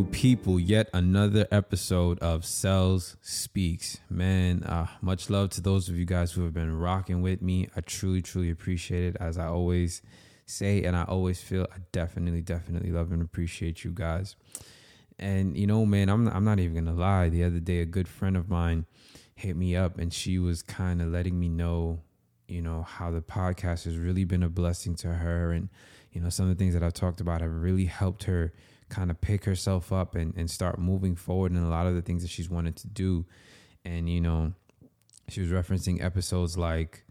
people? Yet another episode of SelzSpeaks. Man, uh, much love to those of you guys who have been rocking with me. I truly, truly appreciate it. As I always say, and I always feel, I definitely, definitely love and appreciate you guys. And you know, man, I'm I'm not even gonna lie. The other day, a good friend of mine hit me up, and she was kind of letting me know, you know, how the podcast has really been a blessing to her, and you know, some of the things that I've talked about have really helped her kind of pick herself up and, and start moving forward in a lot of the things that she's wanted to do. And, you know, she was referencing episodes like,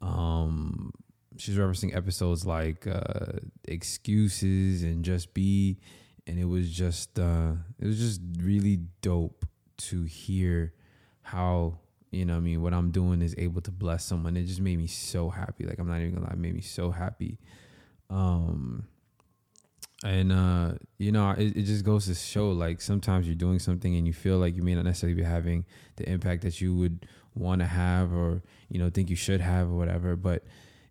um, she's referencing episodes like uh, excuses and just be, and it was just, uh, it was just really dope to hear how you know I mean what I'm doing is able to bless someone. It just made me so happy. Like I'm not even gonna lie, it made me so happy. Um and uh you know it, it just goes to show like sometimes you're doing something and you feel like you may not necessarily be having the impact that you would want to have or you know think you should have or whatever. But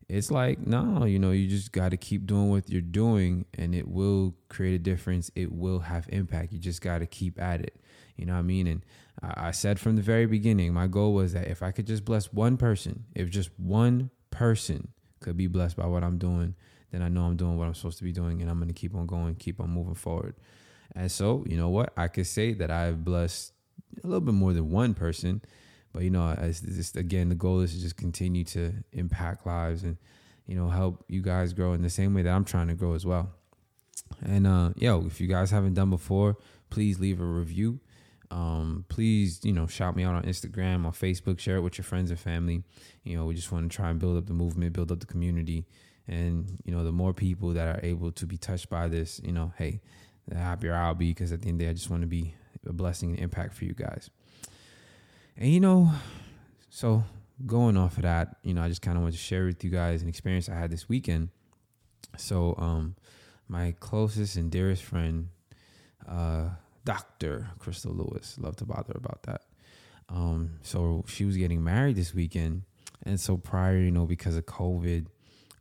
it's like no you know you just got to keep doing what you're doing and it will create a difference. It will have impact. You just got to keep at it. You know what i mean? And I, I said from the very beginning my goal was that if i could just bless one person if just one person could be blessed by what i'm doing then I know I'm doing what I'm supposed to be doing and I'm going to keep on going, keep on moving forward. And so, you know what? I could say that I've blessed a little bit more than one person, but you know, as just again, the goal is to just continue to impact lives and you know help you guys grow in the same way that I'm trying to grow as well. And uh, yo, if you guys haven't done before, please leave a review. Um, please, you know, shout me out on Instagram, on Facebook, share it with your friends and family. You know, we just want to try and build up the movement, build up the community, and you know, the more people that are able to be touched by this, you know, hey, the happier I'll be because at the end of the day, I just want to be a blessing and impact for you guys. And you know, so going off of that, you know, I just kind of want to share with you guys an experience I had this weekend. So, um, my closest and dearest friend, uh, Dr. Crystal Lewis, love to bother about that. Um, so she was getting married this weekend. And so prior, you know, because of COVID,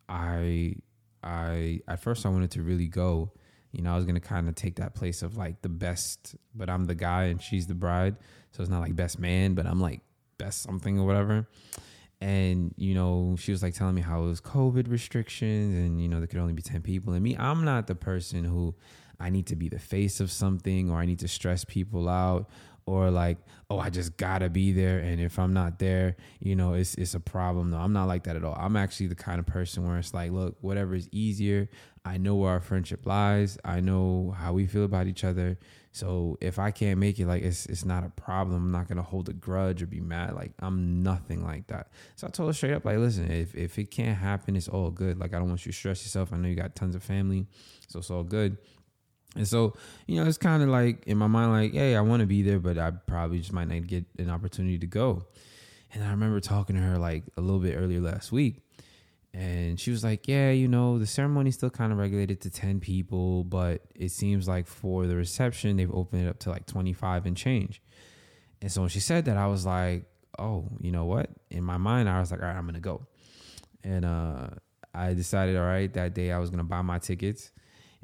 I I at first I wanted to really go. You know, I was gonna kind of take that place of like the best, but I'm the guy and she's the bride. So it's not like best man, but I'm like best something or whatever. And you know, she was like telling me how it was COVID restrictions, and you know there could only be ten people. And me, I'm not the person who I need to be the face of something or I need to stress people out or like oh i just gotta be there and if i'm not there you know it's it's a problem. No i'm not like that at all. I'm actually the kind of person where it's like look whatever is easier i know where our friendship lies. I know how we feel about each other. So if i can't make it like it's it's not a problem. I'm not gonna hold a grudge or be mad. Like i'm nothing like that. So i told her straight up like listen if, if it can't happen it's all good. Like i don't want you to stress yourself. I know you got tons of family so it's all good and so, you know, it's kind of like in my mind, like, hey, I want to be there, but I probably just might not get an opportunity to go. And I remember talking to her like a little bit earlier last week. And she was like, yeah, you know, the ceremony's still kind of regulated to 10 people, but it seems like for the reception, they've opened it up to like 25 and change. And so when she said that, I was like, oh, you know what? In my mind, I was like, all right, I'm going to go. And uh, I decided, all right, that day I was going to buy my tickets.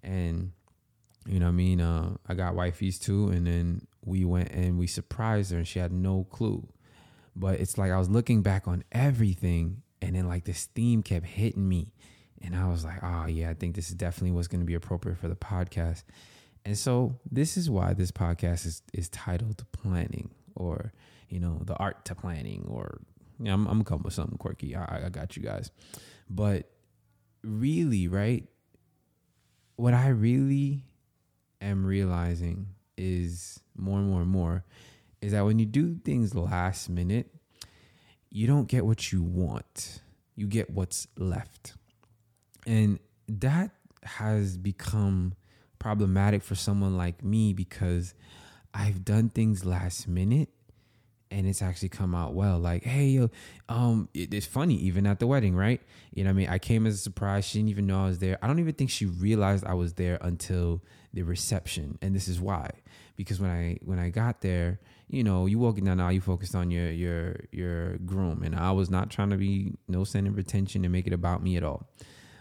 And you know what I mean? Uh, I got wifey's too, and then we went and we surprised her, and she had no clue. But it's like I was looking back on everything, and then like this theme kept hitting me, and I was like, oh yeah, I think this is definitely what's going to be appropriate for the podcast. And so this is why this podcast is is titled planning, or you know, the art to planning, or you know, I'm, I'm gonna come with something quirky. I, I got you guys, but really, right? What I really am realizing is more and more and more is that when you do things last minute, you don't get what you want. You get what's left. And that has become problematic for someone like me because I've done things last minute and it's actually come out well. Like, hey, yo, um, it, it's funny even at the wedding, right? You know, I mean, I came as a surprise. She didn't even know I was there. I don't even think she realized I was there until the reception, and this is why. Because when I when I got there, you know, you walking down now, you focused on your your your groom, and I was not trying to be no center of attention and make it about me at all.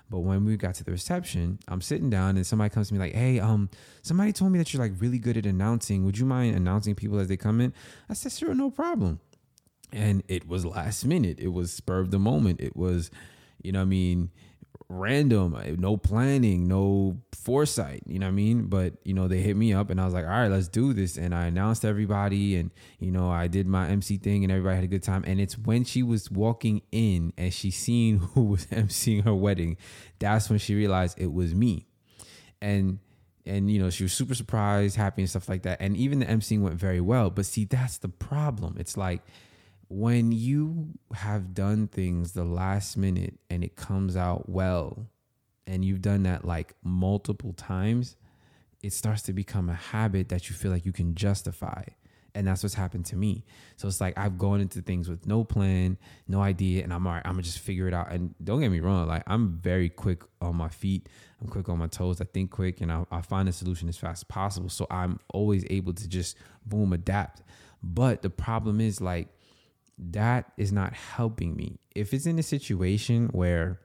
But when we got to the reception, I'm sitting down and somebody comes to me like, "Hey, um, somebody told me that you're like really good at announcing. Would you mind announcing people as they come in?" I said, "Sure, no problem." And it was last minute. It was spur of the moment. It was, you know, I mean, random, uh, no planning, no foresight, you know what I mean? But, you know, they hit me up and I was like, all right, let's do this. And I announced everybody and, you know, I did my MC thing and everybody had a good time. And it's when she was walking in and she seen who was MCing her wedding, that's when she realized it was me. And, and you know she was super surprised happy and stuff like that and even the emceeing went very well but see that's the problem it's like when you have done things the last minute and it comes out well, and you've done that like multiple times, it starts to become a habit that you feel like you can justify. And that's what's happened to me. So it's like I've gone into things with no plan, no idea, and I'm all right, I'm gonna just figure it out. And don't get me wrong, like I'm very quick on my feet, I'm quick on my toes, I think quick, and I, I find a solution as fast as possible. So I'm always able to just boom, adapt. But the problem is like that is not helping me. If it's in a situation where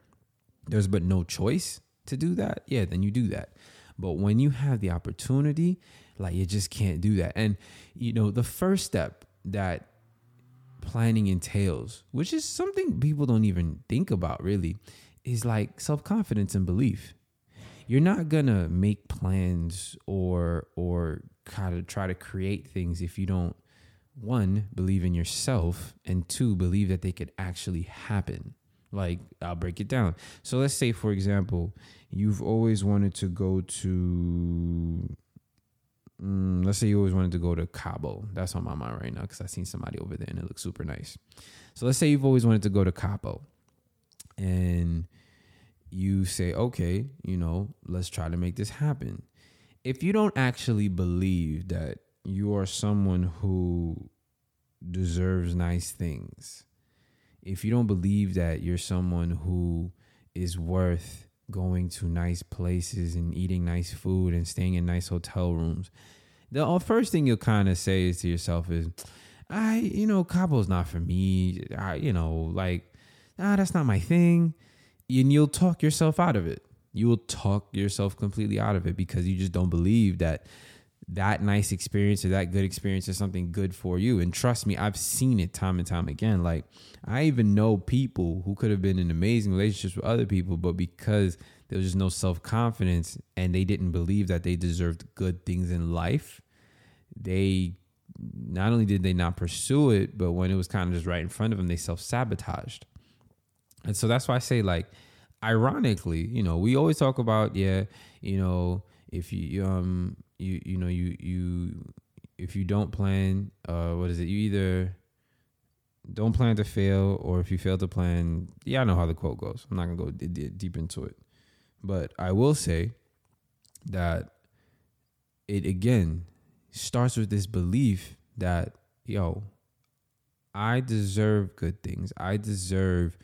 there's but no choice to do that, yeah, then you do that. But when you have the opportunity, like you just can't do that. And you know, the first step that planning entails, which is something people don't even think about really, is like self-confidence and belief. You're not gonna make plans or or kind of try to create things if you don't one, believe in yourself, and two, believe that they could actually happen. Like, I'll break it down. So, let's say, for example, you've always wanted to go to, mm, let's say you always wanted to go to Cabo. That's on my mind right now because I've seen somebody over there and it looks super nice. So, let's say you've always wanted to go to Cabo and you say, okay, you know, let's try to make this happen. If you don't actually believe that you are someone who deserves nice things, if you don't believe that you're someone who is worth going to nice places and eating nice food and staying in nice hotel rooms, the first thing you'll kind of say is to yourself is, I, you know, Cabo's not for me. I, you know, like, ah, that's not my thing. And you'll talk yourself out of it. You will talk yourself completely out of it because you just don't believe that that nice experience or that good experience is something good for you. And trust me, I've seen it time and time again. Like I even know people who could have been in amazing relationships with other people, but because there was just no self confidence and they didn't believe that they deserved good things in life, they not only did they not pursue it, but when it was kind of just right in front of them, they self sabotaged. And so that's why I say, like, ironically, you know, we always talk about, yeah, you know, if you um you you know you you if you don't plan uh what is it? You either don't plan to fail or if you fail to plan yeah i know how the quote goes. I'm not gonna go d- d- deep into it. But i will say that it again starts with this belief that yo i deserve good things. I deserve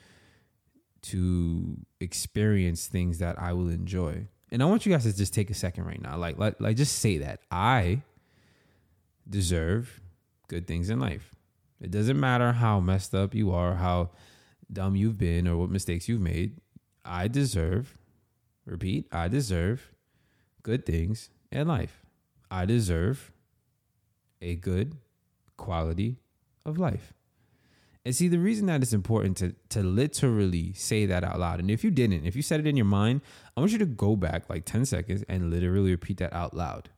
to experience things that i will enjoy and I want you guys to just take a second right now. Like, like, like just say that. I deserve good things in life. It doesn't matter how messed up you are, how dumb you've been, or what mistakes you've made. I deserve, repeat, I deserve good things in life. I deserve a good quality of life. And see, the reason that it's important to to literally say that out loud, and if you didn't, if you said it in your mind, I want you to go back like 10 seconds and literally repeat that out loud.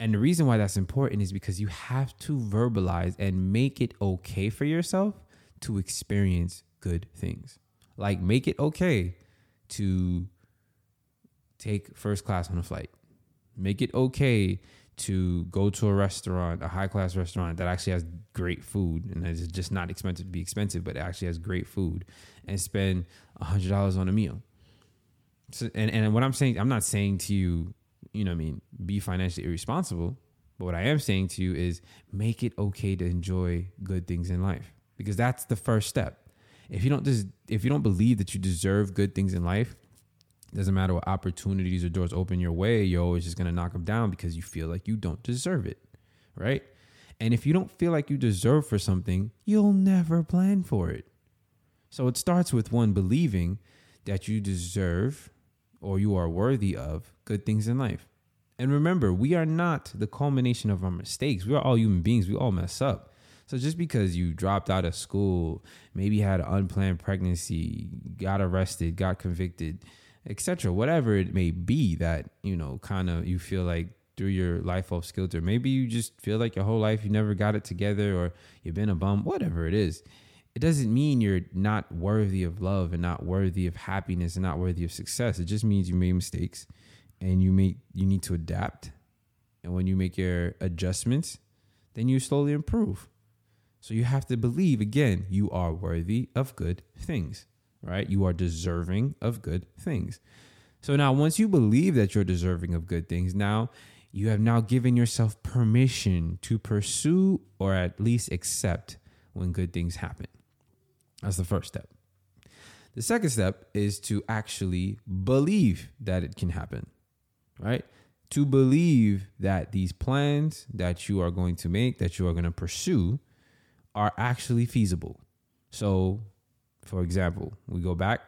And the reason why that's important is because you have to verbalize and make it okay for yourself to experience good things. Like make it okay to take first class on a flight. Make it okay to go to a restaurant, a high class restaurant that actually has great food and it's just not expensive to be expensive, but it actually has great food and spend hundred dollars on a meal. So, and, and what I'm saying, I'm not saying to you, you know, I mean, be financially irresponsible. But what I am saying to you is make it okay to enjoy good things in life because that's the first step. If you don't just, if you don't believe that you deserve good things in life, doesn't matter what opportunities or doors open your way, you're always just gonna knock them down because you feel like you don't deserve it, right? And if you don't feel like you deserve for something, you'll never plan for it. So it starts with one believing that you deserve or you are worthy of good things in life. And remember, we are not the culmination of our mistakes. We are all human beings. We all mess up. So just because you dropped out of school, maybe had an unplanned pregnancy, got arrested, got convicted, etc., whatever it may be that, you know, kind of you feel like through your life off kilter. Maybe you just feel like your whole life you never got it together or you've been a bum, whatever it is. It doesn't mean you're not worthy of love and not worthy of happiness and not worthy of success. It just means you made mistakes and you make you need to adapt. And when you make your adjustments, then you slowly improve. So you have to believe again, you are worthy of good things, right? You are deserving of good things. So now once you believe that you're deserving of good things, now you have now given yourself permission to pursue or at least accept when good things happen. That's the first step. The second step is to actually believe that it can happen, right? To believe that these plans that you are going to make, that you are going to pursue, are actually feasible. So, for example, we go back.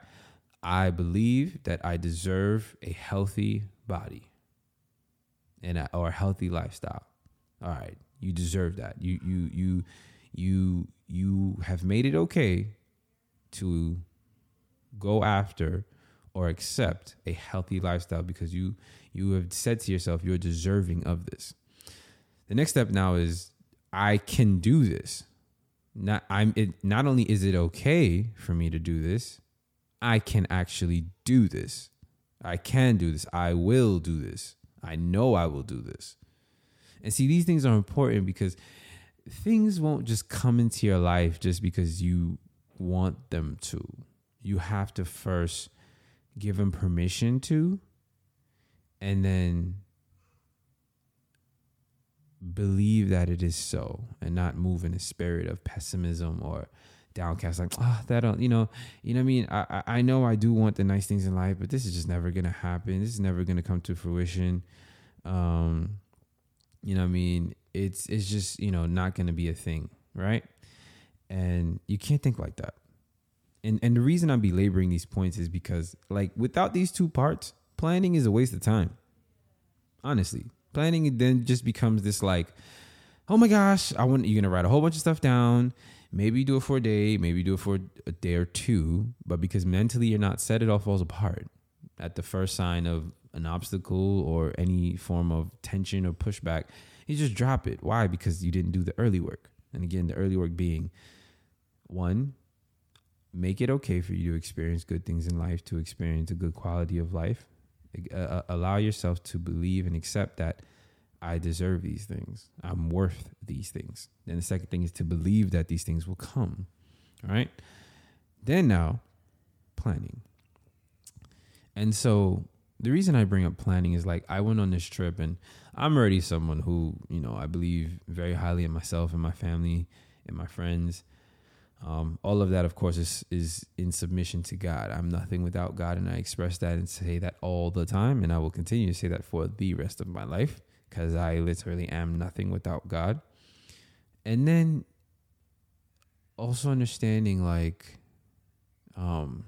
I believe that I deserve a healthy body and a, or a healthy lifestyle. All right, you deserve that. You you you you you have made it okay to go after or accept a healthy lifestyle because you you have said to yourself you're deserving of this. The next step now is I can do this. Not I'm it not only is it okay for me to do this, I can actually do this. I can do this. I will do this. I know I will do this. And see, these things are important because things won't just come into your life just because you want them to. You have to first give them permission to, and then believe that it is so and not move in a spirit of pessimism or downcast like ah oh, that don't you know you know i mean? I, I know i do want the nice things in life but this is just never gonna happen. This is never gonna come to fruition. Um you know i mean? It's it's just you know not gonna be a thing right? And you can't think like that. And and the reason i'm belaboring these points is because like without these two parts planning is a waste of time. Honestly planning then just becomes this like oh my gosh i want you're gonna write a whole bunch of stuff down Maybe do it for a day, maybe do it for a day or two, but because mentally you're not set, it all falls apart at the first sign of an obstacle or any form of tension or pushback. You just drop it. Why? Because you didn't do the early work. And again, the early work being one, make it okay for you to experience good things in life, to experience a good quality of life. Uh, allow yourself to believe and accept that I deserve these things. I'm worth these things. Then the second thing is to believe that these things will come. All right. Then now, planning. And so the reason I bring up planning is like I went on this trip and I'm already someone who, you know, I believe very highly in myself and my family and my friends. Um, all of that, of course, is is in submission to God. I'm nothing without God, and I express that and say that all the time, and I will continue to say that for the rest of my life because I literally am nothing without God. And then also understanding like um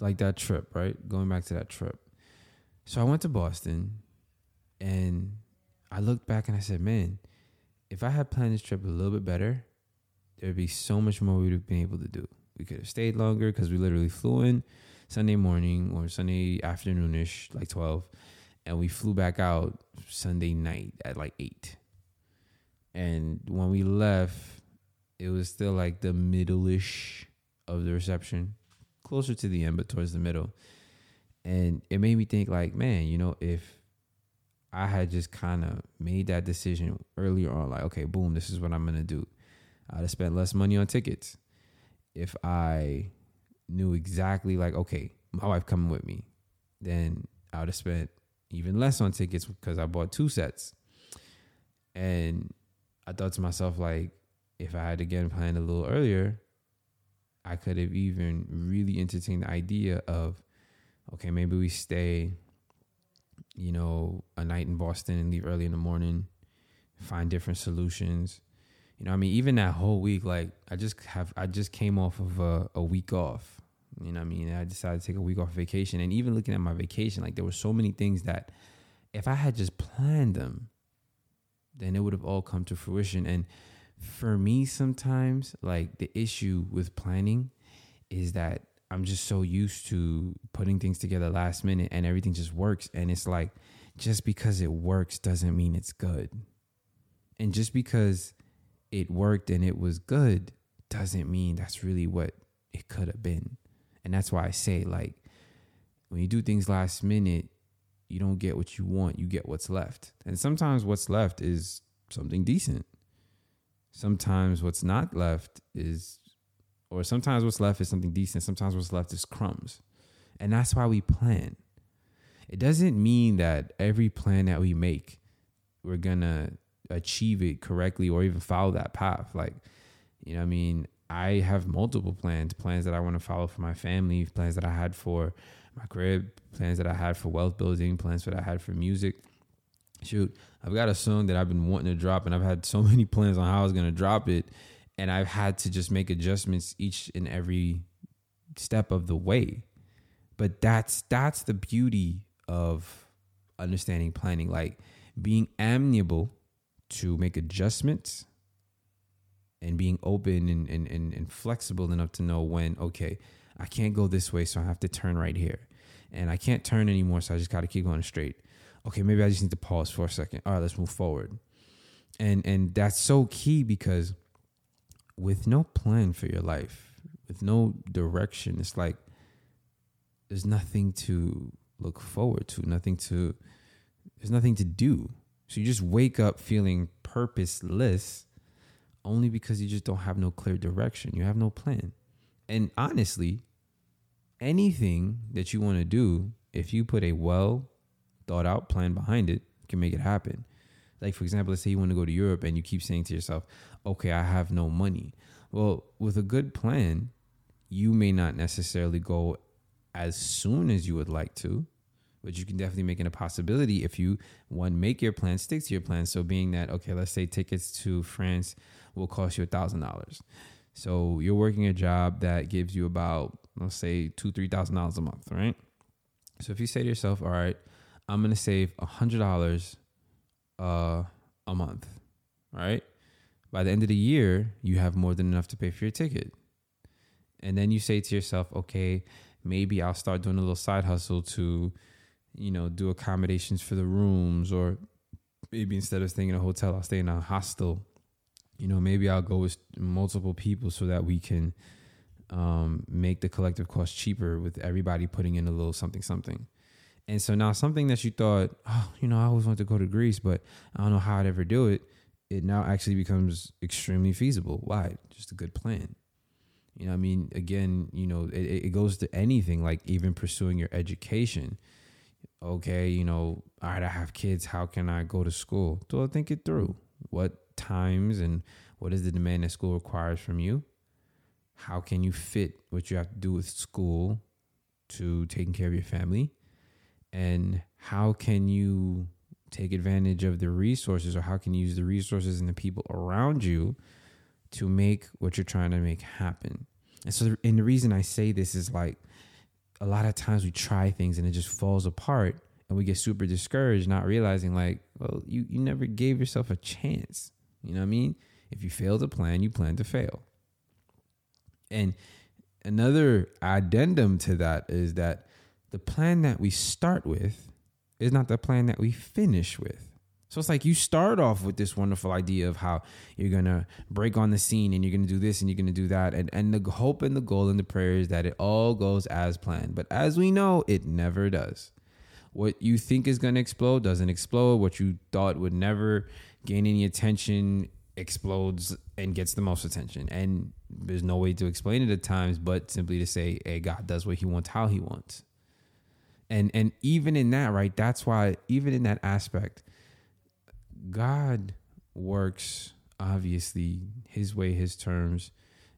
like that trip, right? Going back to that trip. So I went to Boston and I looked back and I said, man, if I had planned this trip a little bit better, there'd be so much more we would have been able to do. We could have stayed longer because we literally flew in Sunday morning or Sunday afternoonish, like 12 and we flew back out Sunday night at like eight. And when we left, it was still like the middle-ish of the reception, closer to the end, but towards the middle. And it made me think, like, man, you know, if I had just kind of made that decision earlier on, like, okay, boom, this is what I'm gonna do. I'd have spent less money on tickets if I knew exactly, like, okay, my wife coming with me. Then I would have spent even less on tickets because I bought two sets. And I thought to myself, like, if I had again planned a little earlier, I could have even really entertained the idea of, okay, maybe we stay, you know, a night in Boston and leave early in the morning, find different solutions. You know, I mean, even that whole week, like I just have, I just came off of a, a week off. You know, I mean, I decided to take a week off vacation, and even looking at my vacation, like there were so many things that, if I had just planned them, then it would have all come to fruition. And for me, sometimes, like the issue with planning is that I'm just so used to putting things together last minute and everything just works. And it's like, just because it works doesn't mean it's good. And just because it worked and it was good doesn't mean that's really what it could have been. And that's why I say, like, when you do things last minute, you don't get what you want, you get what's left. And sometimes what's left is something decent. Sometimes what's not left is, or sometimes what's left is something decent. Sometimes what's left is crumbs. And that's why we plan. It doesn't mean that every plan that we make, we're going to achieve it correctly or even follow that path. Like, you know, I mean, I have multiple plans, plans that I want to follow for my family, plans that I had for my crib, plans that I had for wealth building, plans that I had for music. Shoot, I've got a song that I've been wanting to drop, and I've had so many plans on how I was going to drop it. And I've had to just make adjustments each and every step of the way. But that's that's the beauty of understanding planning, like being amenable to make adjustments and being open and, and, and, and, flexible enough to know when, okay, I can't go this way, so I have to turn right here. And I can't turn anymore, so I just got to keep going straight. Okay, maybe I just need to pause for a second. All right, let's move forward. And and that's so key because with no plan for your life, with no direction, it's like there's nothing to look forward to, nothing to there's nothing to do. So you just wake up feeling purposeless only because you just don't have no clear direction. You have no plan. And honestly, anything that you want to do, if you put a well thought out plan behind it, can make it happen. Like, for example, let's say you want to go to Europe and you keep saying to yourself, okay, I have no money. Well, with a good plan, you may not necessarily go as soon as you would like to, but you can definitely make it a possibility if you one make your plan, stick to your plan. So being that okay, let's say tickets to France will cost you a thousand dollars. So you're working a job that gives you about let's say two three thousand dollars a month, right? So if you say to yourself, all right, I'm gonna save a hundred dollars uh, a month, right? By the end of the year, you have more than enough to pay for your ticket. And then you say to yourself, okay, maybe I'll start doing a little side hustle to you know, do accommodations for the rooms, or maybe instead of staying in a hotel, I'll stay in a hostel. You know, maybe I'll go with multiple people so that we can um, make the collective cost cheaper with everybody putting in a little something, something. And so now something that you thought, oh, you know, I always wanted to go to Greece, but I don't know how I'd ever do it. It now actually becomes extremely feasible. Why? Just a good plan. You know, I mean, again, you know, it, it goes to anything like even pursuing your education okay, you know, all right, I have kids. How can I go to school? So think it through. What times and what is the demand that school requires from you? How can you fit what you have to do with school to taking care of your family? And how can you take advantage of the resources or how can you use the resources and the people around you to make what you're trying to make happen? And so, and the reason I say this is like, a lot of times we try things and it just falls apart and we get super discouraged, not realizing like, well, you, you never gave yourself a chance. You know what I mean? If you fail to plan, you plan to fail. And another addendum to that is that the plan that we start with is not the plan that we finish with. So it's like you start off with this wonderful idea of how you're gonna break on the scene and you're gonna do this and you're gonna do that, and and the hope and the goal and the prayer is that it all goes as planned. But as we know, it never does. What you think is gonna explode doesn't explode. What you thought would never gain any attention explodes and gets the most attention. And there's no way to explain it at times, but simply to say, "Hey, God does what He wants, how He wants." And and even in that, right? That's why even in that aspect God works obviously his way, his terms.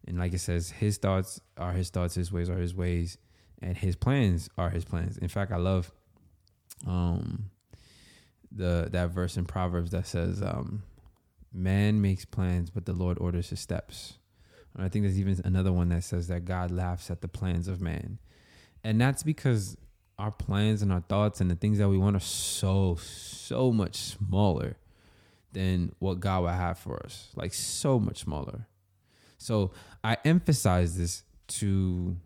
And like it says, his thoughts are his thoughts, his ways are his ways, and his plans are his plans. In fact, I love um the that verse in Proverbs that says, um, Man makes plans, but the Lord orders his steps. And I think there's even another one that says that God laughs at the plans of man. And that's because our plans and our thoughts and the things that we want are so, so much smaller than what God would have for us. Like so much smaller. So I emphasize this to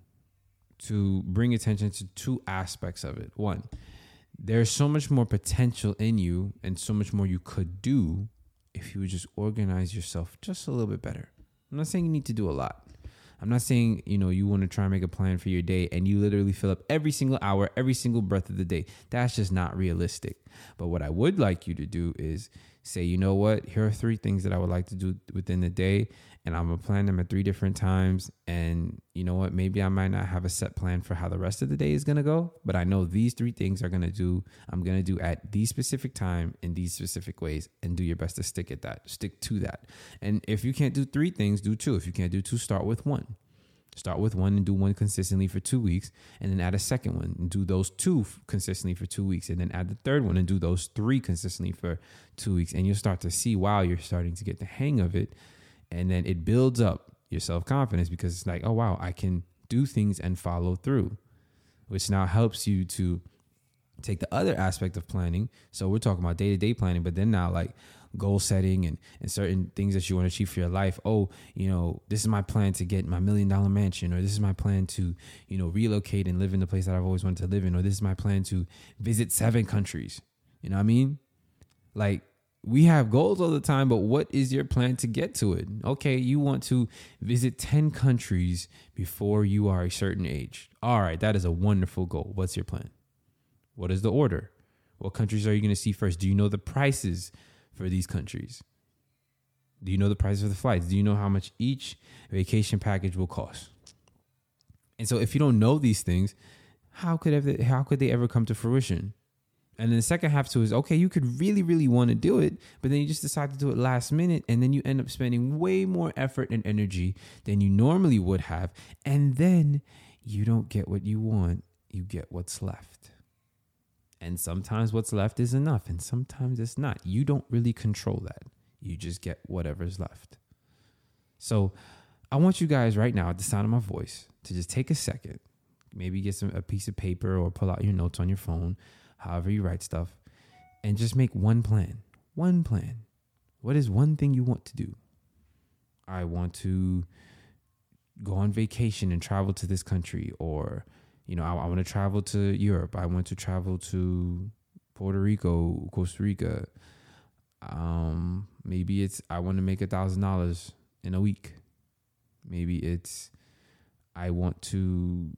to bring attention to two aspects of it. One, there's so much more potential in you and so much more you could do if you would just organize yourself just a little bit better. I'm not saying you need to do a lot. I'm not saying, you know, you want to try and make a plan for your day and you literally fill up every single hour, every single breath of the day. That's just not realistic. But what I would like you to do is say, you know what, here are three things that I would like to do within the day and I'm gonna plan them at three different times. And you know what? Maybe I might not have a set plan for how the rest of the day is gonna go, but I know these three things are gonna do. I'm gonna do at these specific time in these specific ways, and do your best to stick at that. Stick to that. And if you can't do three things, do two. If you can't do two, start with one. Start with one and do one consistently for two weeks, and then add a second one and do those two consistently for two weeks, and then add the third one and do those three consistently for two weeks. And you'll start to see, wow, you're starting to get the hang of it and then it builds up your self confidence because it's like, oh wow, I can do things and follow through, which now helps you to take the other aspect of planning. So we're talking about day to day planning, but then now like goal setting and, and certain things that you want to achieve for your life. Oh, you know, this is my plan to get my million dollar mansion, or this is my plan to, you know, relocate and live in the place that I've always wanted to live in, or this is my plan to visit seven countries. You know what I mean? Like we have goals all the time, but what is your plan to get to it? Okay, you want to visit 10 countries before you are a certain age. All right, that is a wonderful goal. What's your plan? What is the order? What countries are you going to see first? Do you know the prices for these countries? Do you know the prices of the flights? Do you know how much each vacation package will cost? And so if you don't know these things, how could ever, how could they ever come to fruition? And then the second half to is okay, you could really, really want to do it, but then you just decide to do it last minute, and then you end up spending way more effort and energy than you normally would have. And then you don't get what you want, you get what's left. And sometimes what's left is enough, and sometimes it's not. You don't really control that. You just get whatever's left. So I want you guys right now, at the sound of my voice, to just take a second, maybe get some a piece of paper or pull out your notes on your phone however you write stuff, and just make one plan. One plan. What is one thing you want to do? I want to go on vacation and travel to this country, or, you know, I, I want to travel to Europe. I want to travel to Puerto Rico, Costa Rica. Um, maybe it's I want to make a thousand dollars in a week. Maybe it's I want to,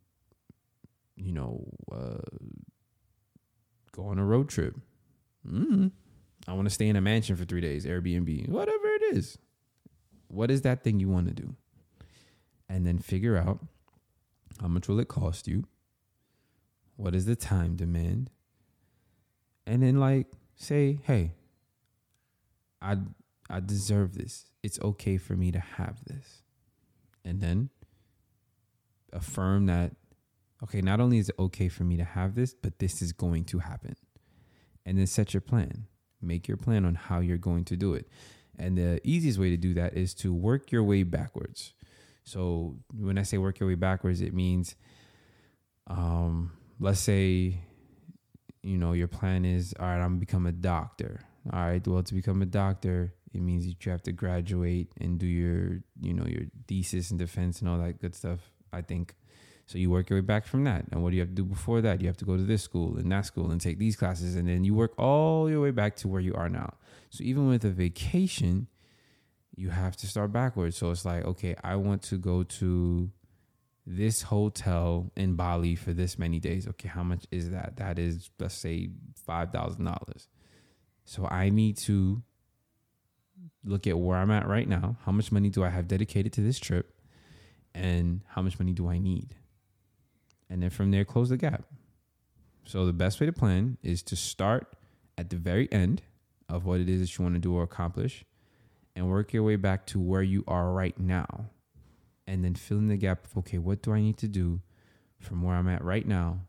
you know, uh, go on a road trip. Mm, I want to stay in a mansion for three days, Airbnb, whatever it is. What is that thing you want to do? And then figure out how much will it cost you? What is the time demand? And then like say, hey, I I deserve this. It's okay for me to have this. And then affirm that okay, not only is it okay for me to have this, but this is going to happen. And then set your plan. Make your plan on how you're going to do it. And the easiest way to do that is to work your way backwards. So when I say work your way backwards, it means, um, let's say, you know, your plan is, all right, I'm gonna become a doctor. All right, well, to become a doctor, it means that you have to graduate and do your, you know, your thesis and defense and all that good stuff. I think so you work your way back from that. And what do you have to do before that? You have to go to this school and that school and take these classes. And then you work all your way back to where you are now. So even with a vacation, you have to start backwards. So it's like, okay, I want to go to this hotel in Bali for this many days. Okay, how much is that? That is, let's say, $5,000. So I need to look at where I'm at right now. How much money do I have dedicated to this trip? And how much money do I need? and then from there close the gap. So the best way to plan is to start at the very end of what it is that you want to do or accomplish and work your way back to where you are right now. And then fill in the gap of okay, what do I need to do from where I'm at right now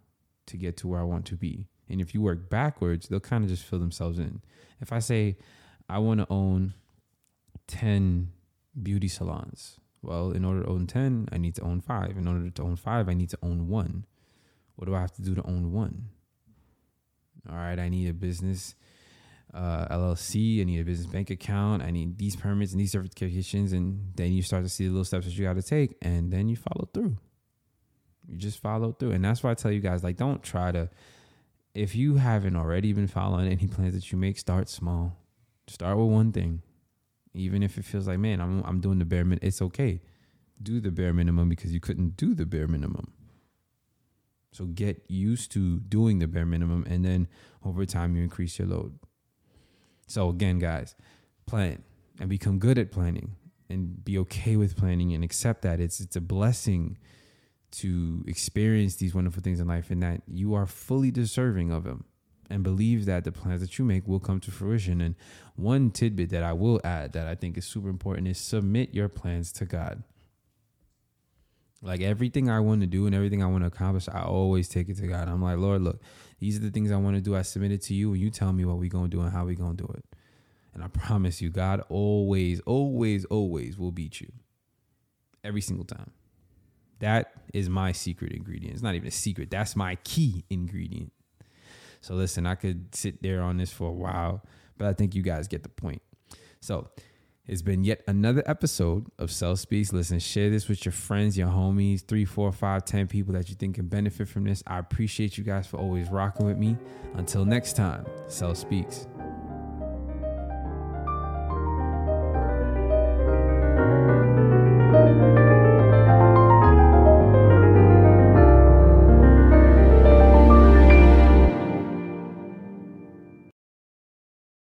to get to where I want to be? And if you work backwards, they'll kind of just fill themselves in. If I say I want to own 10 beauty salons. Well, in order to own 10, I need to own five. In order to own five, I need to own one. What do I have to do to own one? All right, I need a business uh, LLC. I need a business bank account. I need these permits and these certifications. And then you start to see the little steps that you got to take. And then you follow through. You just follow through. And that's why I tell you guys like, don't try to, if you haven't already been following any plans that you make, start small. Start with one thing. Even if it feels like, man, I'm, I'm doing the bare minimum, it's okay. Do the bare minimum because you couldn't do the bare minimum. So get used to doing the bare minimum, and then over time, you increase your load. So, again, guys, plan and become good at planning and be okay with planning and accept that it's, it's a blessing to experience these wonderful things in life and that you are fully deserving of them and believe that the plans that you make will come to fruition. And one tidbit that I will add that I think is super important is submit your plans to God. Like everything I want to do and everything I want to accomplish, I always take it to God. I'm like, Lord, look, these are the things I want to do. I submit it to you, and you tell me what we gonna do and how we gonna do it. And I promise you, God always, always, always will beat you. Every single time. That is my secret ingredient. It's not even a secret. That's my key ingredient. So listen, I could sit there on this for a while, but I think you guys get the point. So it's been yet another episode of SelzSpeaks. Listen, share this with your friends, your homies, three, four, five, ten people that you think can benefit from this. I appreciate you guys for always rocking with me. Until next time, SelzSpeaks.